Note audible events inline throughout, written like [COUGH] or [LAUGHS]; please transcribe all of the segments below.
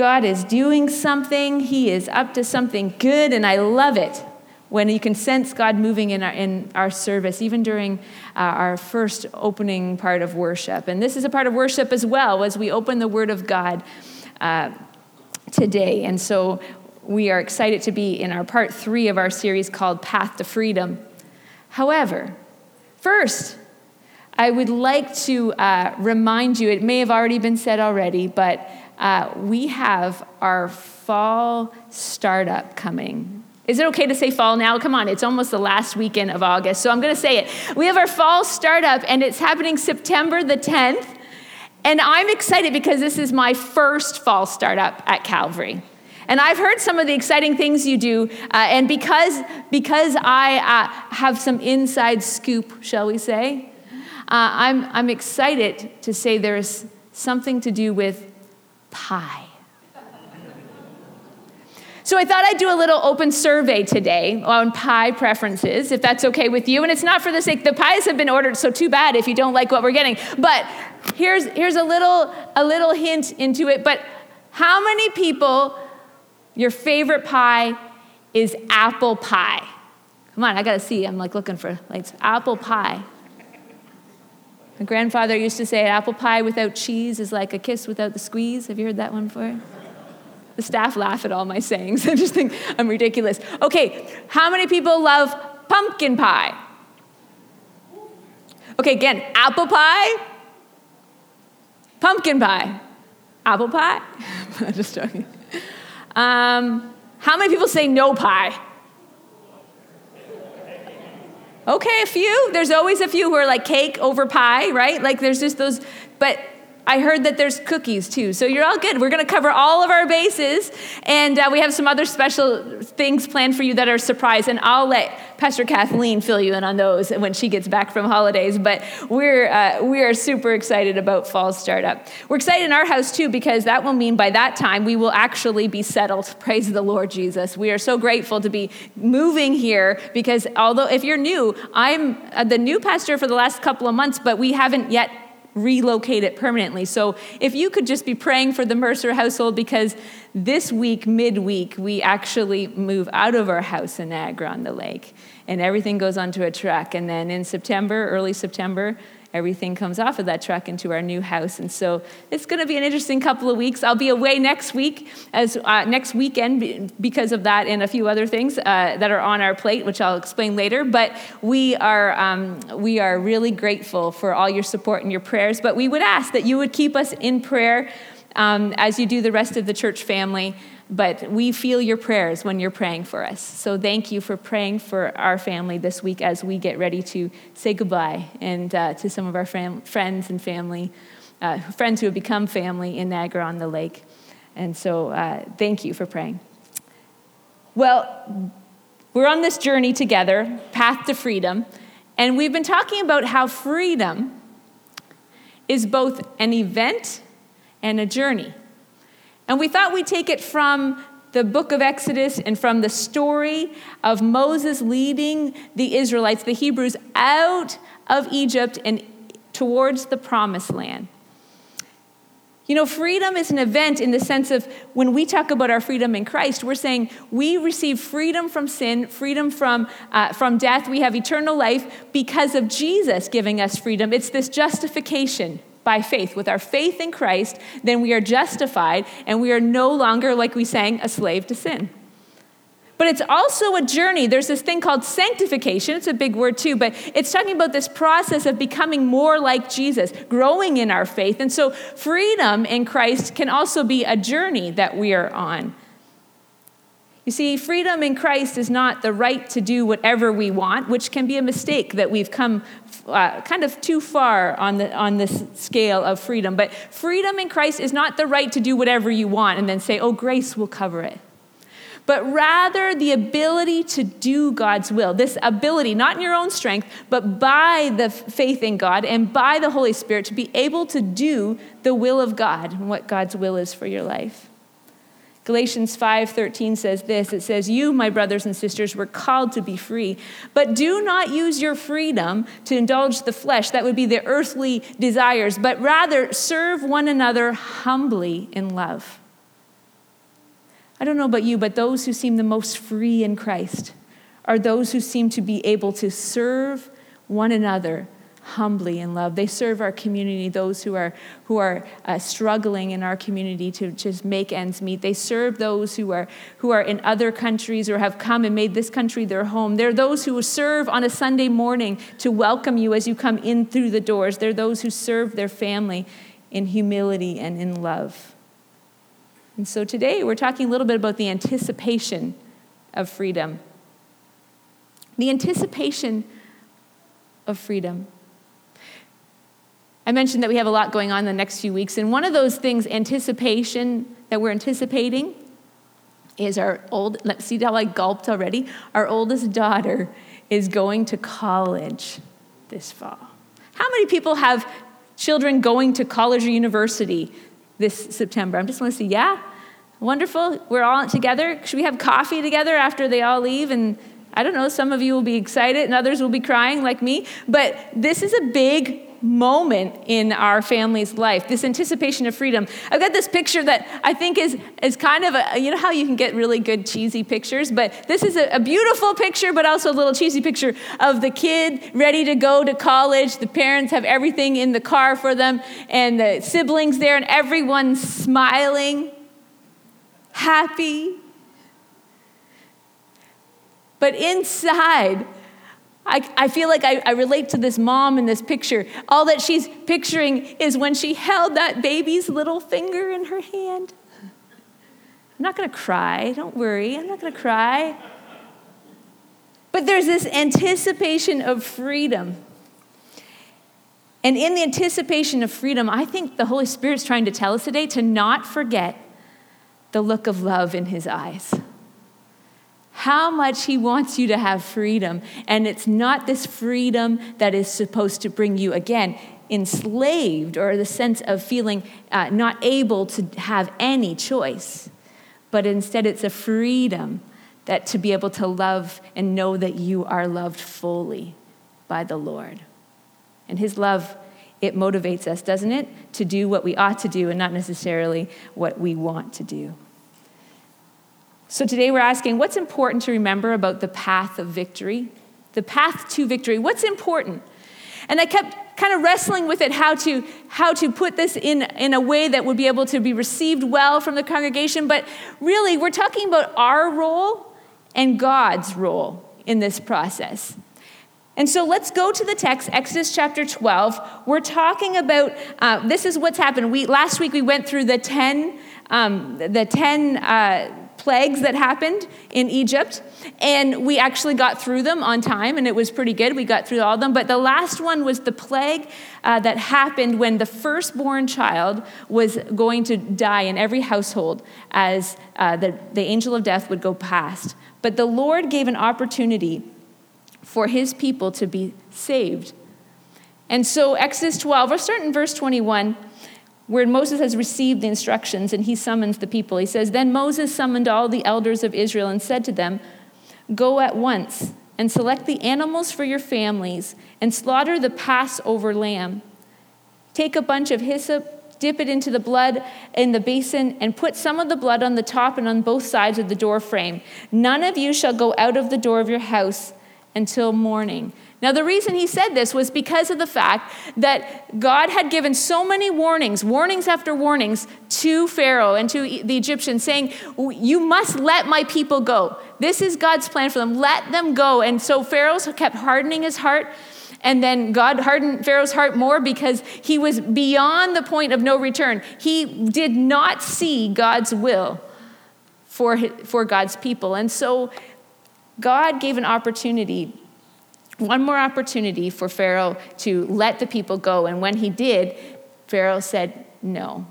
God is doing something, He is up to something good, and I love it when you can sense God moving in our, in our service, even during uh, our first opening part of worship. And this is a part of worship as well as we open the Word of God uh, today. And so we are excited to be in our part three of our series called Path to Freedom. However, first, I would like to uh, remind you, it may have already been said already, but uh, we have our fall startup coming is it okay to say fall now? Come on, it's almost the last weekend of August, so I'm to say it. We have our fall startup, and it's happening September the 10th. And I'm excited because this is my first fall startup at Calvary. And I've heard some of the exciting things you do, uh, and because, because I uh, have some inside scoop, shall we say, uh, I'm, I'm excited to say there's something to do with pie. So I thought I'd do a little open survey today on pie preferences, if that's okay with you. And it's not for the sake the pies have been ordered, so too bad if you don't like what we're getting. But here's here's a little a little hint into it. But how many people your favorite pie is apple pie? Come on, I gotta see. I'm like looking for like apple pie. My grandfather used to say apple pie without cheese is like a kiss without the squeeze. Have you heard that one before? The staff laugh at all my sayings. [LAUGHS] I just think I'm ridiculous. Okay, how many people love pumpkin pie? Okay, again, apple pie, pumpkin pie, apple pie. [LAUGHS] I'm just joking. Um, how many people say no pie? Okay, a few. There's always a few who are like cake over pie, right? Like there's just those, but I heard that there's cookies too. So you're all good. We're going to cover all of our bases. And uh, we have some other special things planned for you that are surprise. And I'll let Pastor Kathleen fill you in on those when she gets back from holidays. But we're, uh, we are super excited about Fall Startup. We're excited in our house too because that will mean by that time we will actually be settled. [LAUGHS] Praise the Lord Jesus. We are so grateful to be moving here because although if you're new, I'm uh, the new pastor for the last couple of months, but we haven't yet relocate it permanently. So if you could just be praying for the Mercer household, because this week, midweek, we actually move out of our house in Niagara on the Lake, and everything goes onto a truck. And then in September, early September, everything comes off of that truck into our new house. And so it's going to be an interesting couple of weeks. I'll be away next week, as uh, next weekend, because of that and a few other things uh, that are on our plate, which I'll explain later. But we are um, we are really grateful for all your support and your prayers. But we would ask that you would keep us in prayer um, as you do the rest of the church family but we feel your prayers when you're praying for us. So thank you for praying for our family this week as we get ready to say goodbye and uh, to some of our fam- friends and family, uh, friends who have become family in Niagara on the Lake. And so uh, thank you for praying. Well, we're on this journey together, Path to Freedom, and we've been talking about how freedom is both an event and a journey. And we thought we'd take it from the book of Exodus and from the story of Moses leading the Israelites, the Hebrews, out of Egypt and towards the promised land. You know, freedom is an event in the sense of when we talk about our freedom in Christ, we're saying we receive freedom from sin, freedom from, uh, from death. We have eternal life because of Jesus giving us freedom. It's this justification by faith. With our faith in Christ, then we are justified and we are no longer, like we sang, a slave to sin. But it's also a journey. There's this thing called sanctification. It's a big word too, but it's talking about this process of becoming more like Jesus, growing in our faith. And so freedom in Christ can also be a journey that we are on. You see, freedom in Christ is not the right to do whatever we want, which can be a mistake that we've come uh, kind of too far on, the, on this scale of freedom. But freedom in Christ is not the right to do whatever you want and then say, oh, grace will cover it. But rather the ability to do God's will. This ability, not in your own strength, but by the faith in God and by the Holy Spirit to be able to do the will of God and what God's will is for your life. Galatians 5:13 says this it says you my brothers and sisters were called to be free but do not use your freedom to indulge the flesh. That would be the earthly desires but rather serve one another humbly in love. I don't know about you, but those who seem the most free in Christ are those who seem to be able to serve one another humbly in love. They serve our community, those who are, who are uh, struggling in our community to just make ends meet. They serve those who are, who are in other countries or have come and made this country their home. They're those who serve on a Sunday morning to welcome you as you come in through the doors. They're those who serve their family in humility and in love. And so today we're talking a little bit about the anticipation of freedom. The anticipation of freedom. I mentioned that we have a lot going on in the next few weeks, and one of those things, anticipation, that we're anticipating is our old, let's see how I gulped already. Our oldest daughter is going to college this fall. How many people have children going to college or university this September? I'm just want to see, yeah? Wonderful. We're all together. Should we have coffee together after they all leave and I don't know, some of you will be excited and others will be crying like me, but this is a big moment in our family's life, this anticipation of freedom. I've got this picture that I think is, is kind of a, you know how you can get really good cheesy pictures, but this is a, a beautiful picture, but also a little cheesy picture of the kid ready to go to college. The parents have everything in the car for them, and the siblings there, and everyone's smiling, happy. But inside, I, I feel like I, I relate to this mom in this picture. All that she's picturing is when she held that baby's little finger in her hand. I'm not going to cry. Don't worry. I'm not going to cry. But there's this anticipation of freedom. And in the anticipation of freedom, I think the Holy Spirit's trying to tell us today to not forget the look of love in his eyes how much He wants you to have freedom. And it's not this freedom that is supposed to bring you, again, enslaved or the sense of feeling uh, not able to have any choice, but instead it's a freedom that to be able to love and know that you are loved fully by the Lord. And His love, it motivates us, doesn't it, to do what we ought to do and not necessarily what we want to do. So today we're asking what's important to remember about the path of victory? The path to victory. What's important? And I kept kind of wrestling with it how to how to put this in in a way that would be able to be received well from the congregation but really we're talking about our role and God's role in this process. And so let's go to the text, Exodus chapter 12. We're talking about uh, this is what's happened. We last week we went through the ten um, the ten uh, plagues that happened in Egypt, and we actually got through them on time, and it was pretty good. We got through all of them. But the last one was the plague uh, that happened when the firstborn child was going to die in every household as uh, the, the angel of death would go past. But the Lord gave an opportunity for his people to be saved. And so, Exodus 12, we'll start in verse 21 where Moses has received the instructions and he summons the people. He says, Then Moses summoned all the elders of Israel and said to them, Go at once and select the animals for your families and slaughter the Passover lamb. Take a bunch of hyssop, dip it into the blood in the basin, and put some of the blood on the top and on both sides of the door frame. None of you shall go out of the door of your house until morning. Now, the reason he said this was because of the fact that God had given so many warnings, warnings after warnings, to Pharaoh and to the Egyptians, saying, You must let my people go. This is God's plan for them. Let them go. And so Pharaoh kept hardening his heart. And then God hardened Pharaoh's heart more because he was beyond the point of no return. He did not see God's will for, for God's people. And so God gave an opportunity one more opportunity for Pharaoh to let the people go. And when he did, Pharaoh said no.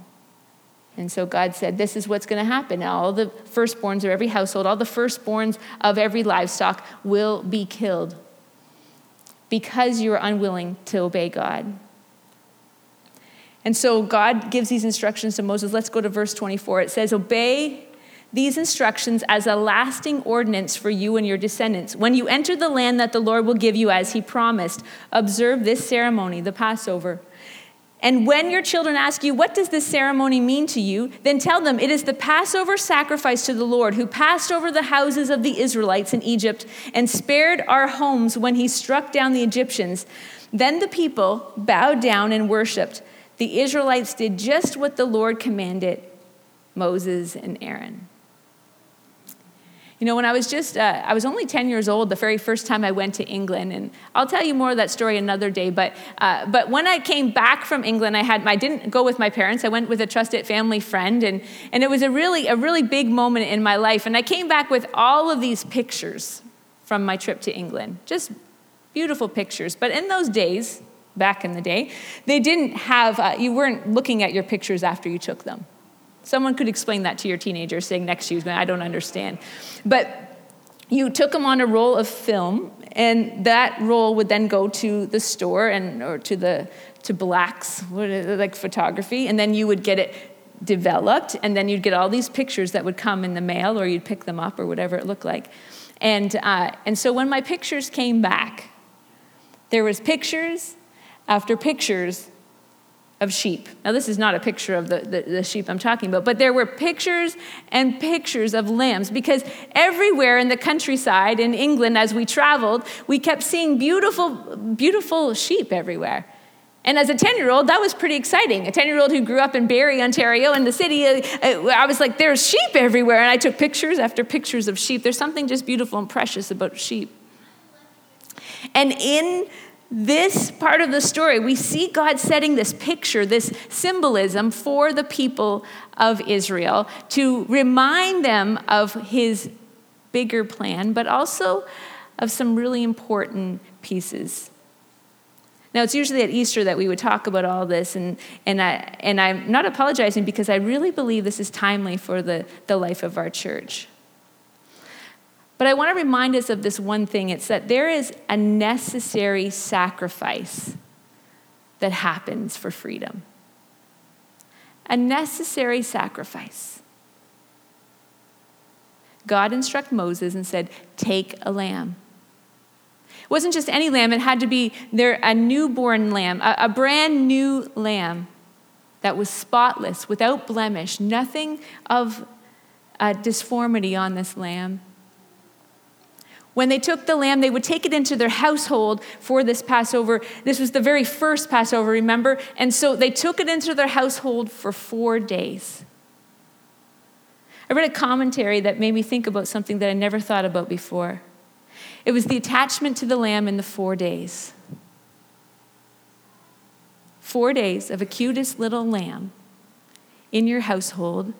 And so God said, This is what's going to happen. All the firstborns of every household, all the firstborns of every livestock will be killed because you are unwilling to obey God. And so God gives these instructions to Moses. Let's go to verse 24. It says, Obey these instructions as a lasting ordinance for you and your descendants. When you enter the land that the Lord will give you as he promised, observe this ceremony, the Passover. And when your children ask you, What does this ceremony mean to you? then tell them, It is the Passover sacrifice to the Lord, who passed over the houses of the Israelites in Egypt and spared our homes when he struck down the Egyptians. Then the people bowed down and worshiped. The Israelites did just what the Lord commanded Moses and Aaron. You know, when I was just, uh, I was only 10 years old the very first time I went to England, and I'll tell you more of that story another day. But, uh, but when I came back from England, I had, I didn't go with my parents. I went with a trusted family friend, and, and it was a really, a really big moment in my life. And I came back with all of these pictures from my trip to England, just beautiful pictures. But in those days, back in the day, they didn't have, uh, you weren't looking at your pictures after you took them. Someone could explain that to your teenager sitting next to you, going, I don't understand. But you took them on a roll of film, and that roll would then go to the store and or to the to Black's, like photography, and then you would get it developed, and then you'd get all these pictures that would come in the mail, or you'd pick them up, or whatever it looked like. And uh, and so when my pictures came back, there was pictures after pictures of sheep. Now, this is not a picture of the, the, the, sheep I'm talking about, but there were pictures and pictures of lambs because everywhere in the countryside in England, as we traveled, we kept seeing beautiful, beautiful sheep everywhere. And as a 10 year old, that was pretty exciting. A 10 year old who grew up in Barrie, Ontario, in the city, uh, uh, I was like, there's sheep everywhere. And I took pictures after pictures of sheep. There's something just beautiful and precious about sheep. And in this part of the story, we see God setting this picture, this symbolism for the people of Israel to remind them of his bigger plan, but also of some really important pieces. Now, it's usually at Easter that we would talk about all this, and, and, I, and I'm not apologizing because I really believe this is timely for the, the life of our church. But I want to remind us of this one thing it's that there is a necessary sacrifice that happens for freedom. A necessary sacrifice. God instructed Moses and said, Take a lamb. It wasn't just any lamb, it had to be there a newborn lamb, a, a brand new lamb that was spotless, without blemish, nothing of a disformity on this lamb. When they took the lamb, they would take it into their household for this Passover. This was the very first Passover, remember? And so they took it into their household for four days. I read a commentary that made me think about something that I never thought about before. It was the attachment to the lamb in the four days. Four days of a cutest little lamb in your household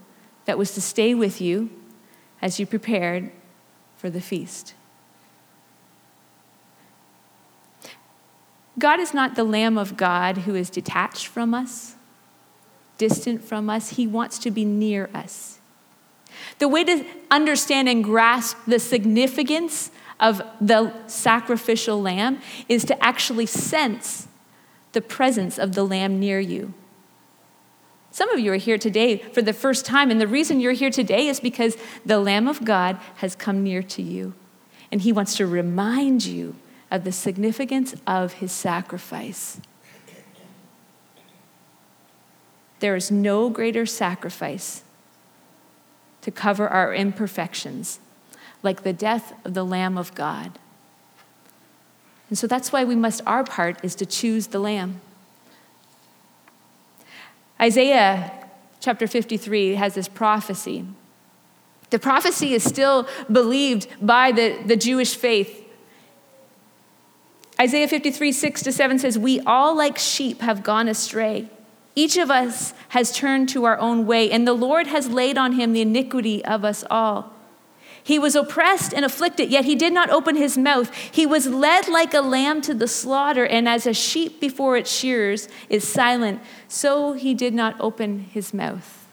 that was to stay with you as you prepared for the feast. God is not the Lamb of God who is detached from us, distant from us. He wants to be near us. The way to understand and grasp the significance of the sacrificial lamb is to actually sense the presence of the lamb near you. Some of you are here today for the first time, and the reason you're here today is because the Lamb of God has come near to you, and He wants to remind you of the significance of his sacrifice. There is no greater sacrifice to cover our imperfections like the death of the Lamb of God. And so that's why we must, our part is to choose the Lamb. Isaiah chapter 53 has this prophecy. The prophecy is still believed by the, the Jewish faith Isaiah 53, 6 to 7 says, We all like sheep have gone astray. Each of us has turned to our own way, and the Lord has laid on him the iniquity of us all. He was oppressed and afflicted, yet he did not open his mouth. He was led like a lamb to the slaughter, and as a sheep before its shears is silent, so he did not open his mouth.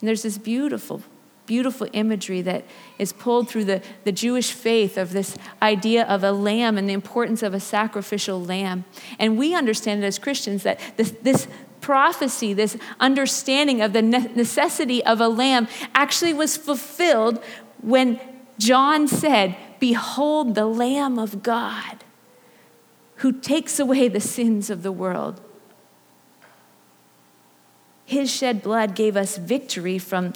And there's this beautiful beautiful imagery that is pulled through the, the Jewish faith of this idea of a lamb and the importance of a sacrificial lamb. And we understand it as Christians that this, this prophecy, this understanding of the necessity of a lamb, actually was fulfilled when John said, Behold the Lamb of God who takes away the sins of the world. His shed blood gave us victory from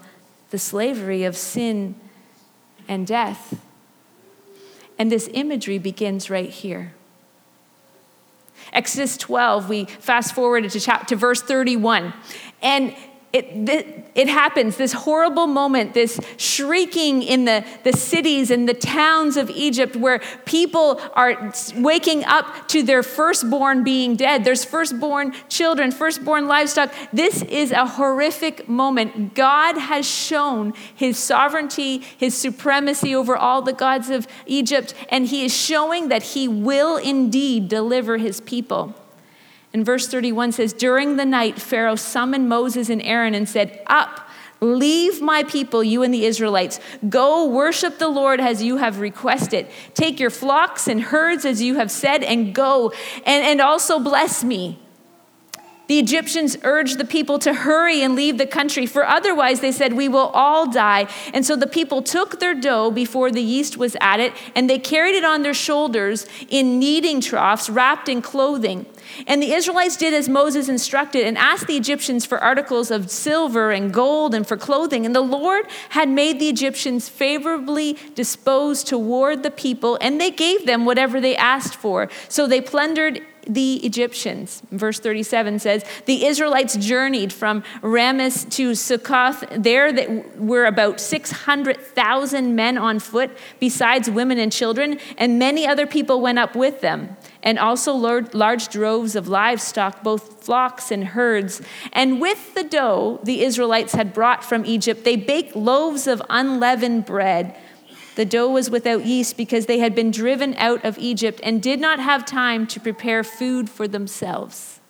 the slavery of sin and death. And this imagery begins right here. Exodus 12, we fast forward to, chapter, to verse 31. And it, it happens, this horrible moment, this shrieking in the, the cities and the towns of Egypt where people are waking up to their firstborn being dead. There's firstborn children, firstborn livestock. This is a horrific moment. God has shown his sovereignty, his supremacy over all the gods of Egypt, and he is showing that he will indeed deliver his people. And verse 31 says, During the night, Pharaoh summoned Moses and Aaron and said, Up, leave my people, you and the Israelites. Go worship the Lord as you have requested. Take your flocks and herds as you have said, and go, and, and also bless me. The Egyptians urged the people to hurry and leave the country, for otherwise, they said, we will all die. And so the people took their dough before the yeast was added, and they carried it on their shoulders in kneading troughs wrapped in clothing. And the Israelites did as Moses instructed and asked the Egyptians for articles of silver and gold and for clothing. And the Lord had made the Egyptians favorably disposed toward the people, and they gave them whatever they asked for. So they plundered the Egyptians. Verse 37 says, The Israelites journeyed from Rameses to Succoth. There were about 600,000 men on foot, besides women and children, and many other people went up with them and also large droves of livestock, both flocks and herds. And with the dough the Israelites had brought from Egypt, they baked loaves of unleavened bread. The dough was without yeast because they had been driven out of Egypt and did not have time to prepare food for themselves.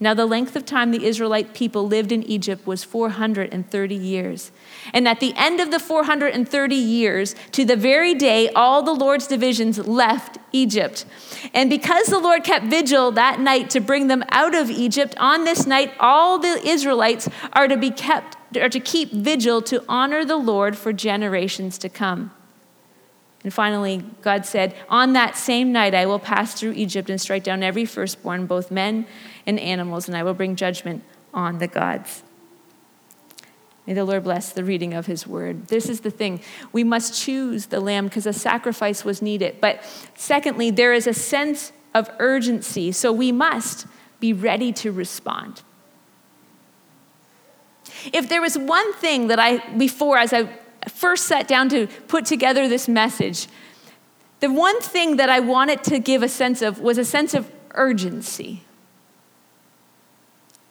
Now, the length of time the Israelite people lived in Egypt was 430 years. And at the end of the 430 years, to the very day, all the Lord's divisions left Egypt. And because the Lord kept vigil that night to bring them out of Egypt, on this night, all the Israelites are to be kept, are to keep vigil to honor the Lord for generations to come. And finally, God said, On that same night I will pass through Egypt and strike down every firstborn, both men and animals, and I will bring judgment on the gods. May the Lord bless the reading of his word. This is the thing. We must choose the lamb because a sacrifice was needed. But secondly, there is a sense of urgency, so we must be ready to respond. If there was one thing that I, before, as I first sat down to put together this message, the one thing that I wanted to give a sense of was a sense of urgency.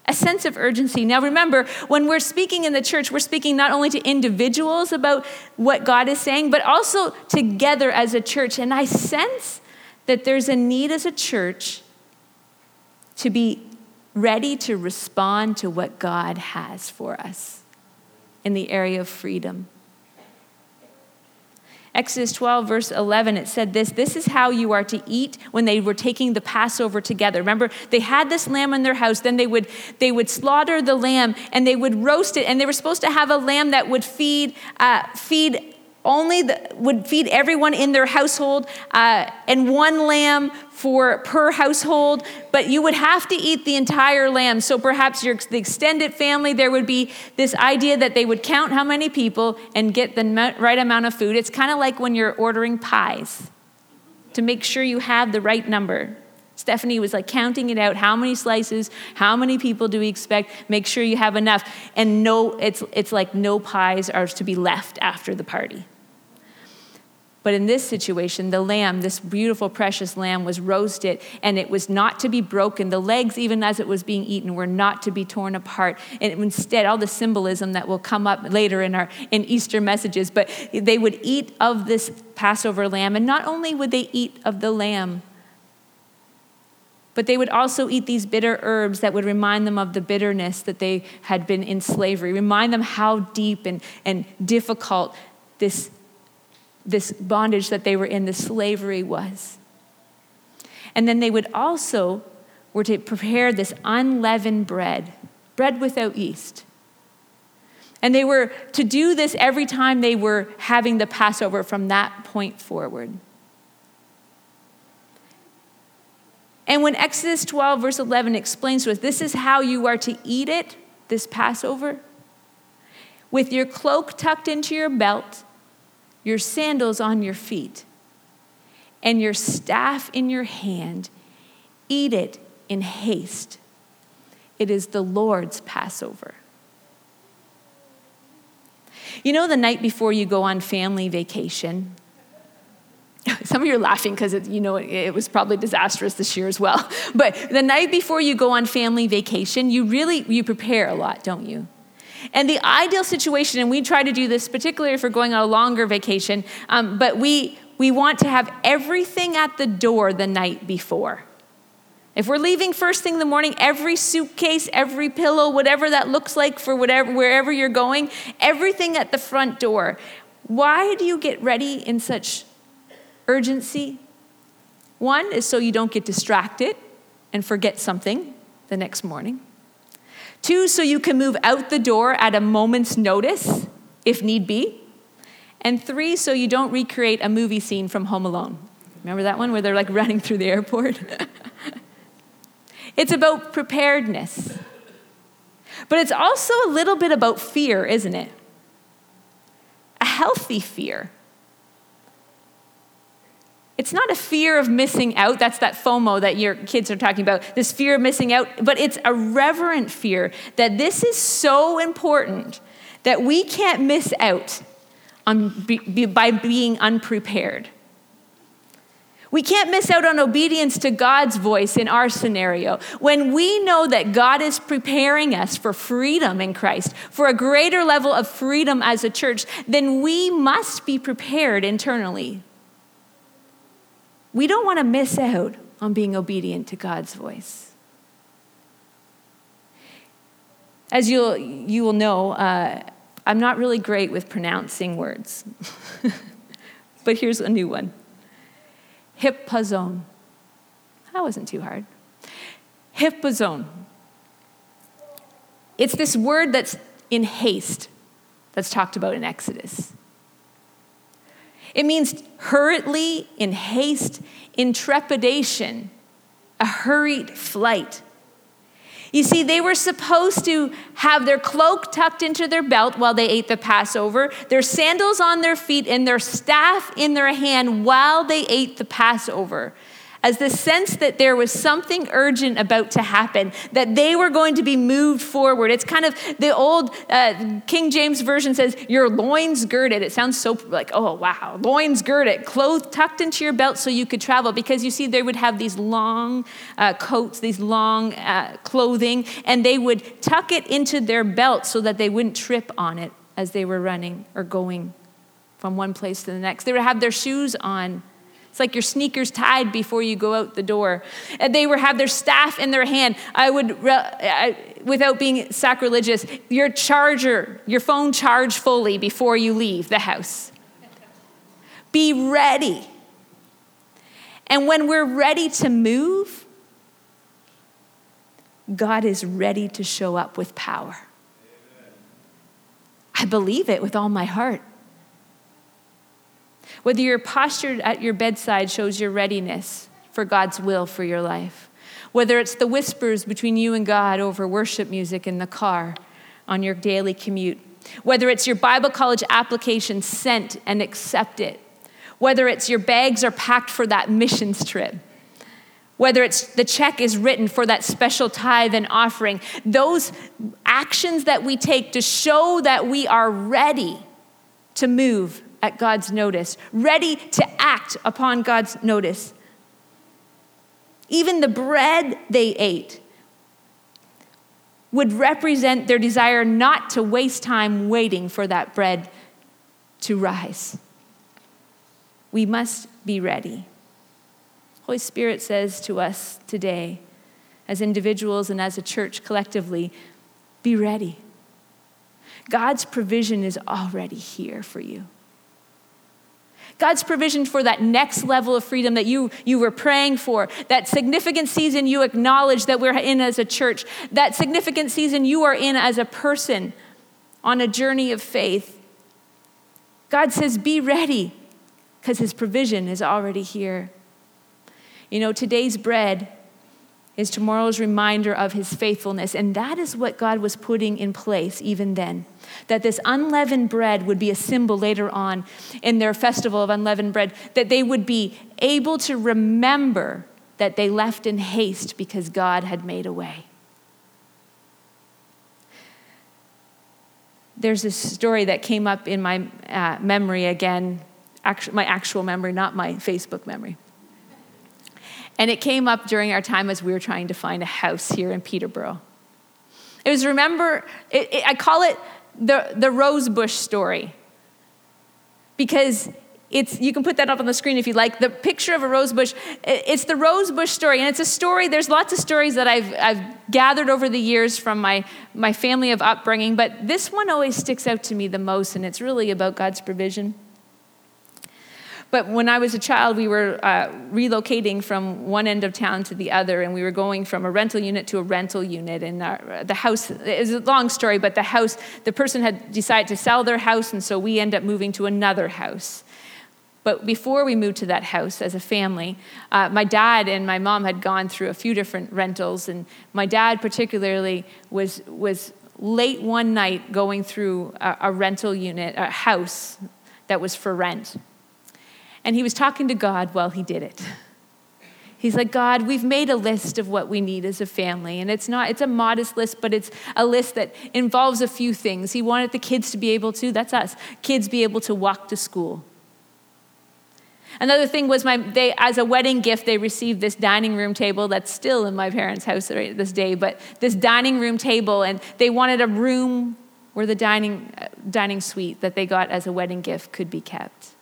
A sense of urgency. Now, remember, when we're speaking in the church, we're speaking not only to individuals about what God is saying, but also together as a church. And I sense that there's a need as a church to be ready to respond to what God has for us in the area of freedom. Exodus 12, verse 11, it said this This is how you are to eat when they were taking the Passover together. Remember, they had this lamb in their house, then they would, they would slaughter the lamb and they would roast it, and they were supposed to have a lamb that would feed, uh, feed only the, would feed everyone in their household uh, and one lamb for per household but you would have to eat the entire lamb so perhaps your the extended family there would be this idea that they would count how many people and get the right amount of food it's kind of like when you're ordering pies to make sure you have the right number Stephanie was like counting it out. How many slices? How many people do we expect? Make sure you have enough. And no, it's, it's like no pies are to be left after the party. But in this situation, the lamb, this beautiful, precious lamb, was roasted and it was not to be broken. The legs, even as it was being eaten, were not to be torn apart. And instead, all the symbolism that will come up later in our in Easter messages, but they would eat of this Passover lamb. And not only would they eat of the lamb, but they would also eat these bitter herbs that would remind them of the bitterness that they had been in slavery, remind them how deep and, and difficult this this bondage that they were in, the slavery was. And then they would also were to prepare this unleavened bread, bread without yeast. And they were to do this every time they were having the Passover from that point forward. And when Exodus 12, verse 11 explains to us, this is how you are to eat it, this Passover? With your cloak tucked into your belt, your sandals on your feet, and your staff in your hand, eat it in haste. It is the Lord's Passover. You know, the night before you go on family vacation, [LAUGHS] some of you are laughing because you know it, was probably disastrous this year as well. [LAUGHS] But the night before you go on family vacation, you really you prepare a lot, don't you? And the ideal situation, and we try to do this particularly if we're going on a longer vacation, um, but we we want to have everything at the door the night before. If we're leaving first thing in the morning, every suitcase, every pillow, whatever that looks like for whatever wherever you're going, everything at the front door. Why do you get ready in such urgency? One is so you don't get distracted and forget something the next morning. Two, so you can move out the door at a moment's notice if need be. And three, so you don't recreate a movie scene from Home Alone. Remember that one where they're like [LAUGHS] running through the airport? [LAUGHS] it's about preparedness. But it's also a little bit about fear, isn't it? A healthy fear. It's not a fear of missing out. That's that FOMO that your kids are talking about, this fear of missing out. But it's a reverent fear that this is so important that we can't miss out on, by being unprepared. We can't miss out on obedience to God's voice in our scenario. When we know that God is preparing us for freedom in Christ, for a greater level of freedom as a church, then we must be prepared internally. We don't want to miss out on being obedient to God's voice. As you'll, you will know, uh, I'm not really great with pronouncing words. [LAUGHS] but here's a new one Hippazone. That wasn't too hard. Hippazone. It's this word that's in haste that's talked about in Exodus. It means hurriedly, in haste, in trepidation, a hurried flight. You see, they were supposed to have their cloak tucked into their belt while they ate the Passover, their sandals on their feet, and their staff in their hand while they ate the Passover as the sense that there was something urgent about to happen, that they were going to be moved forward. It's kind of the old uh, King James Version says, Your loins girded. It sounds so like, oh, wow, loins girded, clothes tucked into your belt so you could travel. Because you see, they would have these long uh, coats, these long uh, clothing, and they would tuck it into their belt so that they wouldn't trip on it as they were running or going from one place to the next. They would have their shoes on it's like your sneakers tied before you go out the door. And they have their staff in their hand. I would, without being sacrilegious, your charger, your phone charge fully before you leave the house. Be ready. And when we're ready to move, God is ready to show up with power. I believe it with all my heart. Whether you're postured at your bedside shows your readiness for God's will for your life. Whether it's the whispers between you and God over worship music in the car on your daily commute. Whether it's your Bible college application sent and accepted. Whether it's your bags are packed for that missions trip whether it's the check is written for that special tithe and offering, those actions that we take to show that we are ready to move at God's notice, ready to act upon God's notice. Even the bread they ate would represent their desire not to waste time waiting for that bread to rise. We must be ready. Holy Spirit says to us today, as individuals and as a church collectively, be ready. God's provision is already here for you. God's provision for that next level of freedom that you, you were praying for, that significant season you acknowledge that we're in as a church, that significant season you are in as a person on a journey of faith. God says, Be ready, because His provision is already here. You know, today's bread is tomorrow's reminder of his faithfulness. And that is what God was putting in place even then. That this unleavened bread would be a symbol later on in their festival of unleavened bread, that they would be able to remember that they left in haste because God had made a way. There's a story that came up in my uh, memory again, actu- my actual memory, not my Facebook memory. And it came up during our time as we were trying to find a house here in Peterborough. It was, remember, it, it, I call it the, the rosebush story because it's, you can put that up on the screen if you like. The picture of a rosebush, it's the rosebush story. And it's a story, there's lots of stories that I've, I've gathered over the years from my, my family of upbringing, but this one always sticks out to me the most, and it's really about God's provision. But when I was a child, we were uh, relocating from one end of town to the other, and we were going from a rental unit to a rental unit. And our, the house, it's a long story, but the house, the person had decided to sell their house, and so we end up moving to another house. But before we moved to that house as a family, uh, my dad and my mom had gone through a few different rentals, and my dad particularly was was late one night going through a, a rental unit, a house that was for rent. And he was talking to God while he did it. He's like, God, we've made a list of what we need as a family. And it's not, it's a modest list, but it's a list that involves a few things. He wanted the kids to be able to, that's us, kids be able to walk to school. Another thing was my they as a wedding gift they received this dining room table that's still in my parents' house right this day, but this dining room table and they wanted a room where the dining uh, dining suite that they got as a wedding gift could be kept.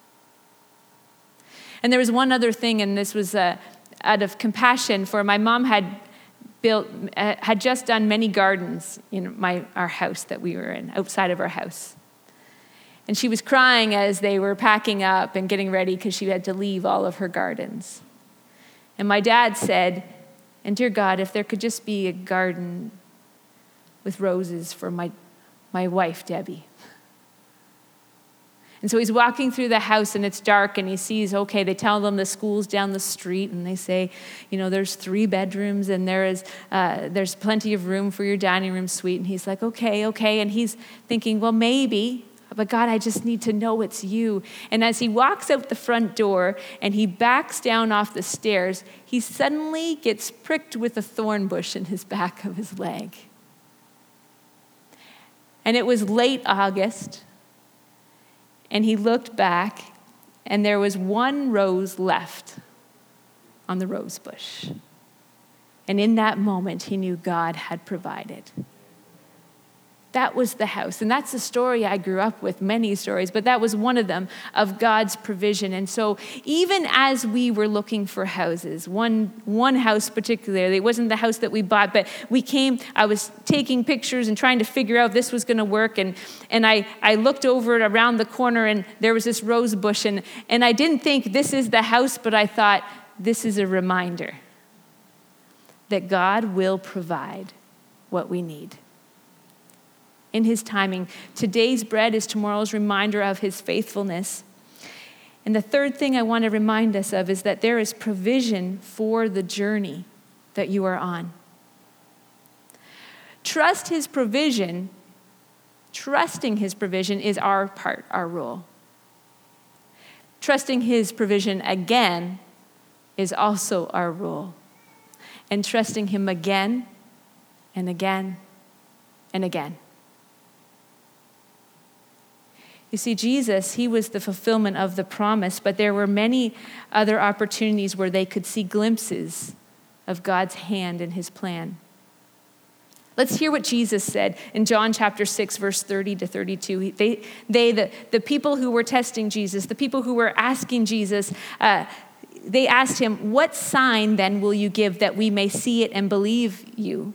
And there was one other thing, and this was uh, out of compassion for my mom had built uh, had just done many gardens in my our house that we were in outside of our house. And she was crying as they were packing up and getting ready because she had to leave all of her gardens. And my dad said, And dear God, if there could just be a garden with roses for my, my wife, Debbie. And so he's walking through the house and it's dark and he sees, okay, they tell them the school's down the street and they say, you know, there's three bedrooms and there is, uh, there's plenty of room for your dining room suite. And he's like, okay, okay. And he's thinking, well, maybe, but God, I just need to know it's you. And as he walks out the front door and he backs down off the stairs, he suddenly gets pricked with a thorn bush in his back of his leg. And it was late August and he looked back, and there was one rose left on the rose bush. And in that moment, he knew God had provided. That was the house. And that's the story I grew up with, many stories, but that was one of them of God's provision. And so, even as we were looking for houses, one, one house particularly, it wasn't the house that we bought, but we came, I was taking pictures and trying to figure out if this was going to work. And, and I, I looked over around the corner, and there was this rose bush. And, and I didn't think this is the house, but I thought this is a reminder that God will provide what we need in his timing. Today's bread is tomorrow's reminder of his faithfulness. And the third thing I want to remind us of is that there is provision for the journey that you are on. Trust his provision, trusting his provision is our part, our role. Trusting his provision again is also our role. And trusting him again and again and again. You see, Jesus, he was the fulfillment of the promise, but there were many other opportunities where they could see glimpses of God's hand and his plan. Let's hear what Jesus said in John chapter 6, verse 30 to 32. They, they the, the people who were testing Jesus, the people who were asking Jesus, uh, they asked him, What sign then will you give that we may see it and believe you?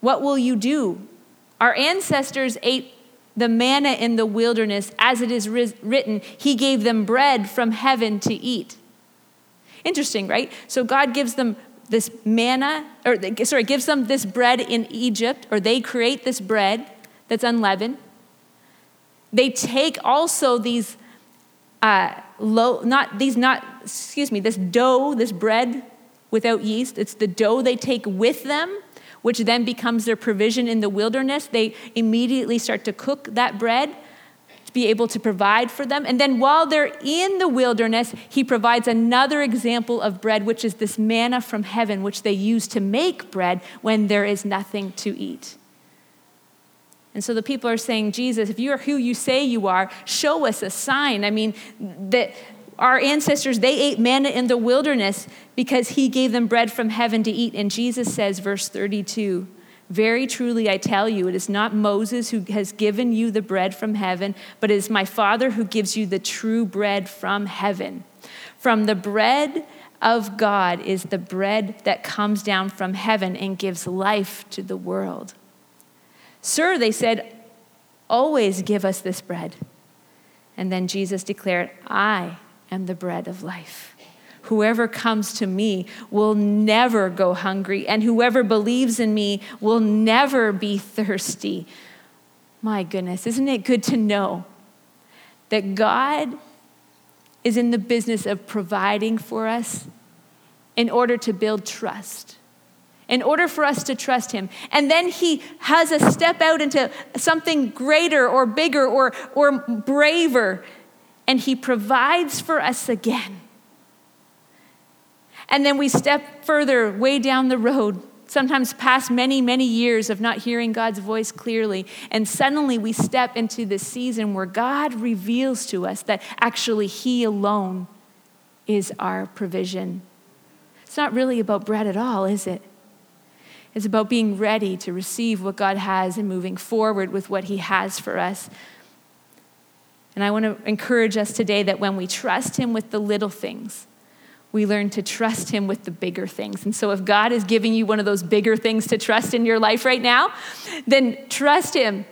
What will you do? Our ancestors ate the manna in the wilderness, as it is written, He gave them bread from heaven to eat. Interesting, right? So God gives them this manna, or sorry, gives them this bread in Egypt, or they create this bread that's unleavened. They take also these uh, low, not these, not excuse me, this dough, this bread without yeast. It's the dough they take with them, which then becomes their provision in the wilderness. They immediately start to cook that bread to be able to provide for them. And then while they're in the wilderness, he provides another example of bread, which is this manna from heaven, which they use to make bread when there is nothing to eat. And so the people are saying, Jesus, if you are who you say you are, show us a sign. I mean, that our ancestors, they ate manna in the wilderness because he gave them bread from heaven to eat. And Jesus says, verse 32, very truly I tell you, it is not Moses who has given you the bread from heaven, but it is my Father who gives you the true bread from heaven. From the bread of God is the bread that comes down from heaven and gives life to the world. Sir, they said, always give us this bread. And then Jesus declared, I am the bread of life. Whoever comes to me will never go hungry, and whoever believes in me will never be thirsty. My goodness, isn't it good to know that God is in the business of providing for us in order to build trust? in order for us to trust him. And then he has us step out into something greater or bigger or, or braver, and he provides for us again. And then we step further, way down the road, sometimes past many, many years of not hearing God's voice clearly. And suddenly we step into this season where God reveals to us that actually He alone is our provision. It's not really about bread at all, is it? It's about being ready to receive what God has and moving forward with what He has for us. And I want to encourage us today that when we trust Him with the little things, we learn to trust Him with the bigger things. And so, if God is giving you one of those bigger things to trust in your life right now, then trust Him.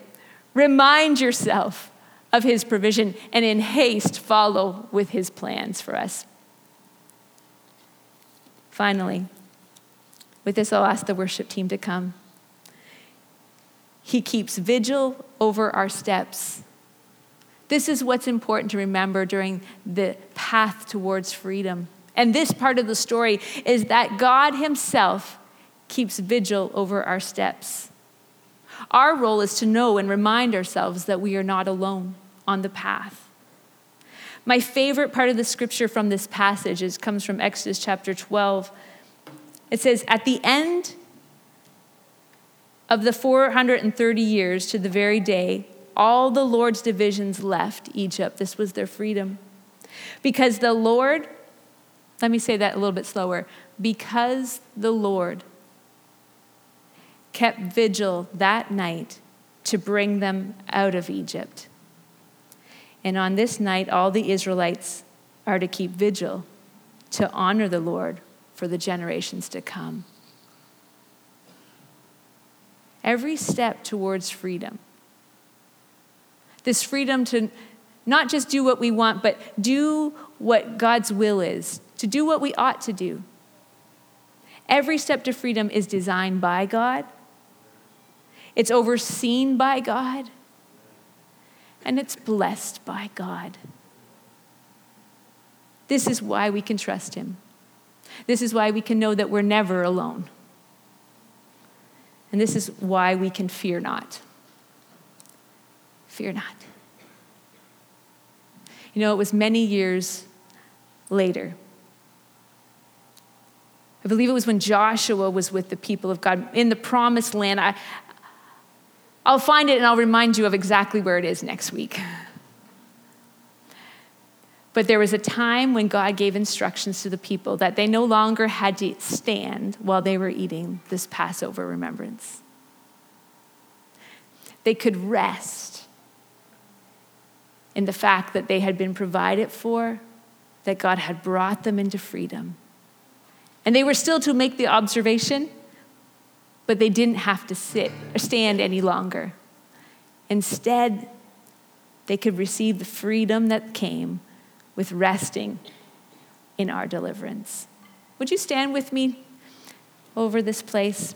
Remind yourself of His provision and in haste follow with His plans for us. Finally, with this, I'll ask the worship team to come. He keeps vigil over our steps. This is what's important to remember during the path towards freedom. And this part of the story is that God Himself keeps vigil over our steps. Our role is to know and remind ourselves that we are not alone on the path. My favorite part of the scripture from this passage is, comes from Exodus chapter 12 it says, At the end of the 430 years to the very day, all the Lord's divisions left Egypt. This was their freedom. Because the Lord, let me say that a little bit slower. Because the Lord kept vigil that night to bring them out of Egypt. And on this night, all the Israelites are to keep vigil to honor the Lord for the generations to come. Every step towards freedom, this freedom to not just do what we want, but do what God's will is, to do what we ought to do. Every step to freedom is designed by God, it's overseen by God, and it's blessed by God. This is why we can trust Him. This is why we can know that we're never alone. And this is why we can fear not. Fear not. You know, it was many years later. I believe it was when Joshua was with the people of God in the promised land. I, I'll find it and I'll remind you of exactly where it is next week. But there was a time when God gave instructions to the people that they no longer had to stand while they were eating this Passover remembrance. They could rest in the fact that they had been provided for, that God had brought them into freedom. And they were still to make the observation, but they didn't have to sit or stand any longer. Instead, they could receive the freedom that came with resting in our deliverance. Would you stand with me over this place?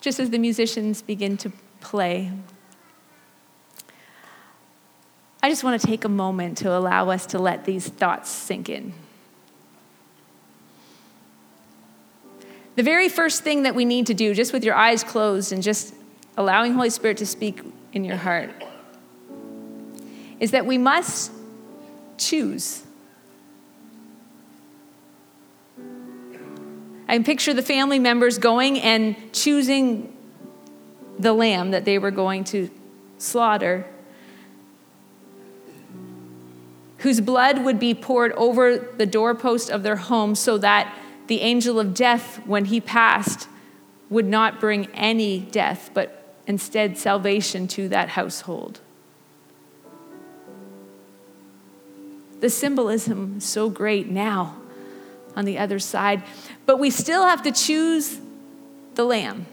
Just as the musicians begin to play. I just want to take a moment to allow us to let these thoughts sink in. The very first thing that we need to do, just with your eyes closed and just allowing Holy Spirit to speak in your heart, is that we must choose. I can picture the family members going and choosing the lamb that they were going to slaughter, whose blood would be poured over the doorpost of their home so that the angel of death, when he passed, would not bring any death, but instead salvation to that household. The symbolism is so great now on the other side, but we still have to choose the lamb.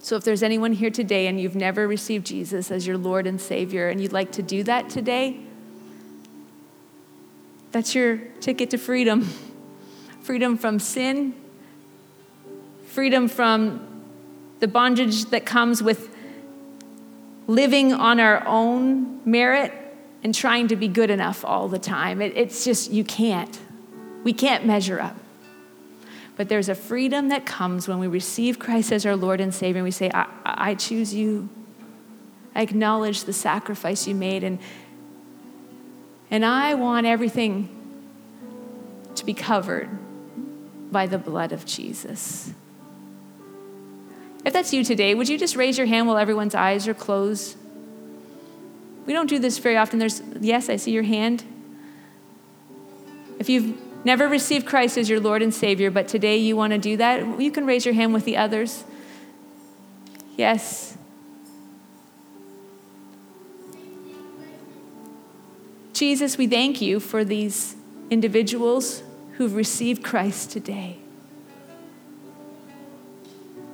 So, if there's anyone here today and you've never received Jesus as your Lord and Savior and you'd like to do that today, that's your ticket to freedom [LAUGHS] freedom from sin, freedom from the bondage that comes with living on our own merit and trying to be good enough all the time. It, it's just, you can't. We can't measure up. But there's a freedom that comes when we receive Christ as our Lord and Savior and we say, I, I choose you. I acknowledge the sacrifice you made, and, and I want everything to be covered by the blood of Jesus. If that's you today, would you just raise your hand while everyone's eyes are closed? We don't do this very often. There's, yes, I see your hand. If you've never received Christ as your Lord and Savior, but today you want to do that, you can raise your hand with the others. Yes. Jesus, we thank you for these individuals who've received Christ today.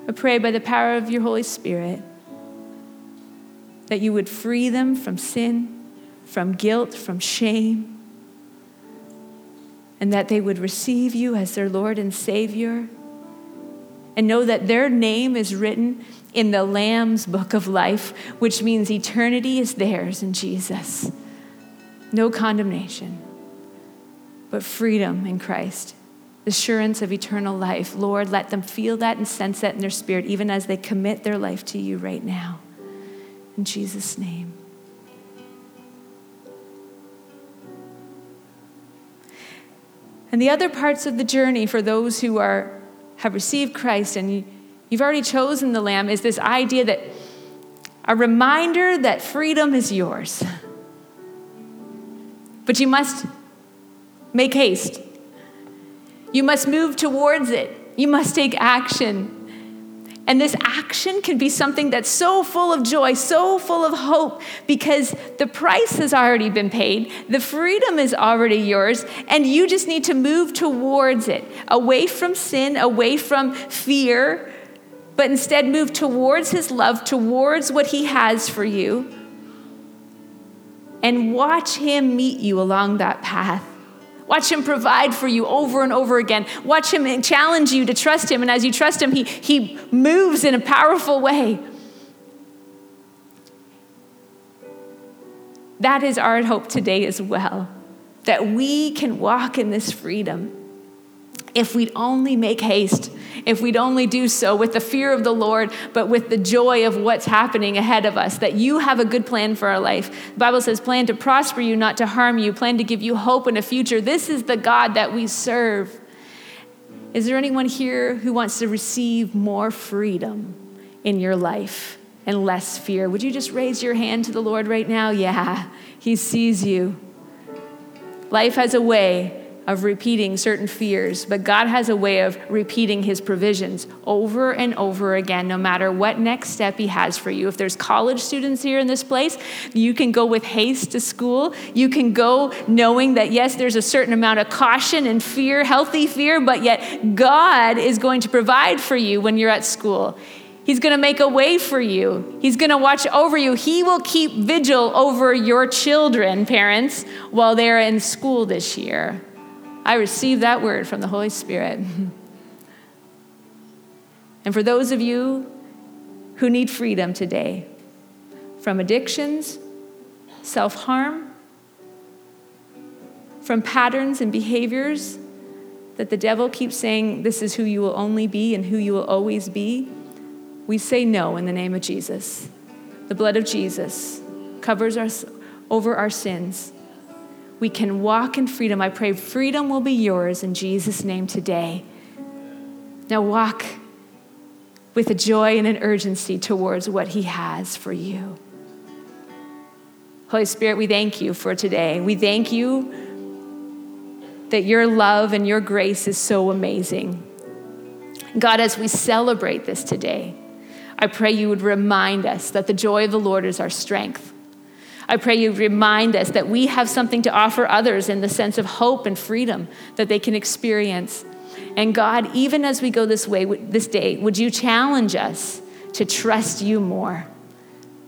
I pray by the power of your Holy Spirit that you would free them from sin, from guilt, from shame and that they would receive you as their Lord and Savior and know that their name is written in the Lamb's book of life, which means eternity is theirs in Jesus. No condemnation, but freedom in Christ, assurance of eternal life. Lord, let them feel that and sense that in their spirit, even as they commit their life to you right now. In Jesus' name. And the other parts of the journey for those who are, have received Christ and you, you've already chosen the Lamb is this idea that a reminder that freedom is yours. But you must make haste. You must move towards it. You must take action. And this action can be something that's so full of joy, so full of hope, because the price has already been paid, the freedom is already yours, and you just need to move towards it, away from sin, away from fear, but instead move towards His love, towards what He has for you, and watch Him meet you along that path. Watch him provide for you over and over again. Watch him challenge you to trust him. And as you trust him, he, he moves in a powerful way. That is our hope today as well, that we can walk in this freedom if we'd only make haste, if we'd only do so with the fear of the Lord, but with the joy of what's happening ahead of us, that you have a good plan for our life. The Bible says, plan to prosper you, not to harm you, plan to give you hope and a future. This is the God that we serve. Is there anyone here who wants to receive more freedom in your life and less fear? Would you just raise your hand to the Lord right now? Yeah, He sees you. Life has a way of repeating certain fears, but God has a way of repeating his provisions over and over again, no matter what next step he has for you. If there's college students here in this place, you can go with haste to school. You can go knowing that, yes, there's a certain amount of caution and fear, healthy fear, but yet God is going to provide for you when you're at school. He's going to make a way for you. He's going to watch over you. He will keep vigil over your children, parents, while they're in school this year. I received that word from the Holy Spirit. [LAUGHS] and for those of you who need freedom today from addictions, self harm, from patterns and behaviors that the devil keeps saying this is who you will only be and who you will always be, we say no in the name of Jesus. The blood of Jesus covers us over our sins. We can walk in freedom. I pray freedom will be yours in Jesus' name today. Now walk with a joy and an urgency towards what He has for you. Holy Spirit, we thank you for today. We thank you that your love and your grace is so amazing. God, as we celebrate this today, I pray you would remind us that the joy of the Lord is our strength. I pray you remind us that we have something to offer others in the sense of hope and freedom that they can experience. And God, even as we go this way this day, would you challenge us to trust you more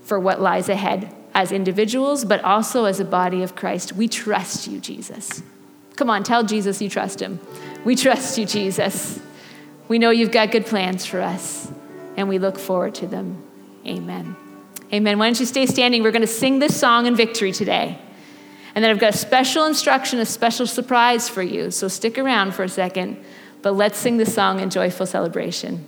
for what lies ahead as individuals, but also as a body of Christ? We trust you, Jesus. Come on, tell Jesus you trust him. We trust you, Jesus. We know you've got good plans for us, and we look forward to them. Amen. Amen. Why don't you stay standing? We're going to sing this song in victory today. And then I've got a special instruction, a special surprise for you. So stick around for a second, but let's sing the song in joyful celebration.